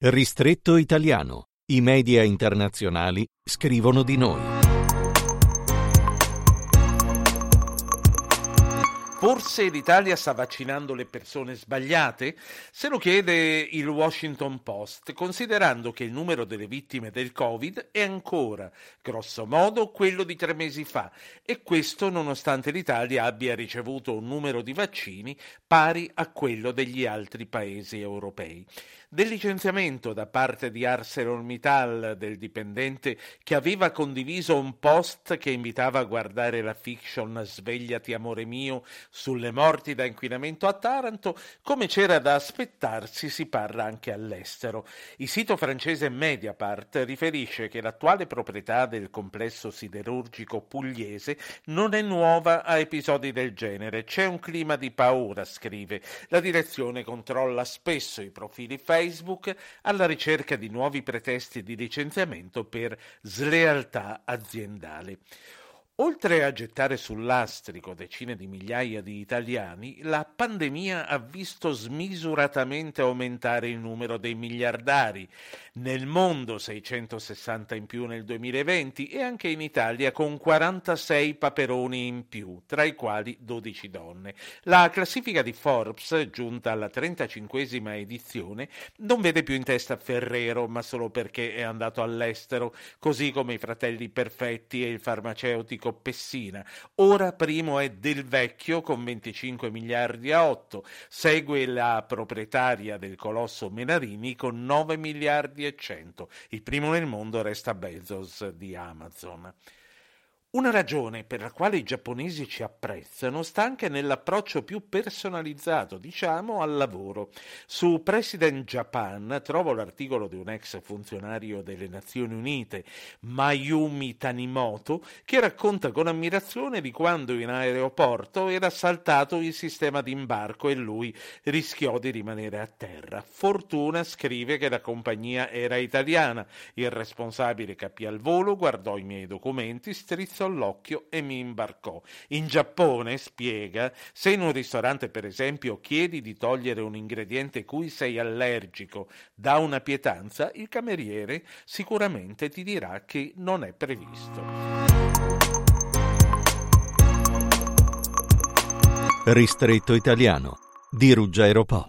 Ristretto italiano. I media internazionali scrivono di noi. Forse l'Italia sta vaccinando le persone sbagliate? Se lo chiede il Washington Post, considerando che il numero delle vittime del Covid è ancora, grosso modo, quello di tre mesi fa, e questo nonostante l'Italia abbia ricevuto un numero di vaccini pari a quello degli altri paesi europei del licenziamento da parte di ArcelorMittal del dipendente che aveva condiviso un post che invitava a guardare la fiction Svegliati amore mio sulle morti da inquinamento a Taranto, come c'era da aspettarsi si parla anche all'estero. Il sito francese Mediapart riferisce che l'attuale proprietà del complesso siderurgico pugliese non è nuova a episodi del genere. C'è un clima di paura, scrive. La direzione controlla spesso i profili Facebook alla ricerca di nuovi pretesti di licenziamento per slealtà aziendale. Oltre a gettare sul lastrico decine di migliaia di italiani, la pandemia ha visto smisuratamente aumentare il numero dei miliardari. Nel mondo 660 in più nel 2020 e anche in Italia con 46 paperoni in più, tra i quali 12 donne. La classifica di Forbes, giunta alla 35esima edizione, non vede più in testa Ferrero, ma solo perché è andato all'estero, così come i fratelli perfetti e il farmaceutico Enrico Pessina. Ora primo è Del Vecchio con 25 miliardi a 8, segue la proprietaria del colosso Menarini con 9 miliardi e 100. Il primo nel mondo resta Bezos di Amazon. Una ragione per la quale i giapponesi ci apprezzano sta anche nell'approccio più personalizzato, diciamo, al lavoro. Su President Japan trovo l'articolo di un ex funzionario delle Nazioni Unite, Mayumi Tanimoto, che racconta con ammirazione di quando in aeroporto era saltato il sistema di imbarco e lui rischiò di rimanere a terra. Fortuna scrive che la compagnia era italiana. Il responsabile capì al volo, guardò i miei documenti, strizzò l'occhio e mi imbarcò. In Giappone, spiega, se in un ristorante per esempio chiedi di togliere un ingrediente cui sei allergico da una pietanza, il cameriere sicuramente ti dirà che non è previsto. Ristretto italiano di Ruggero Po.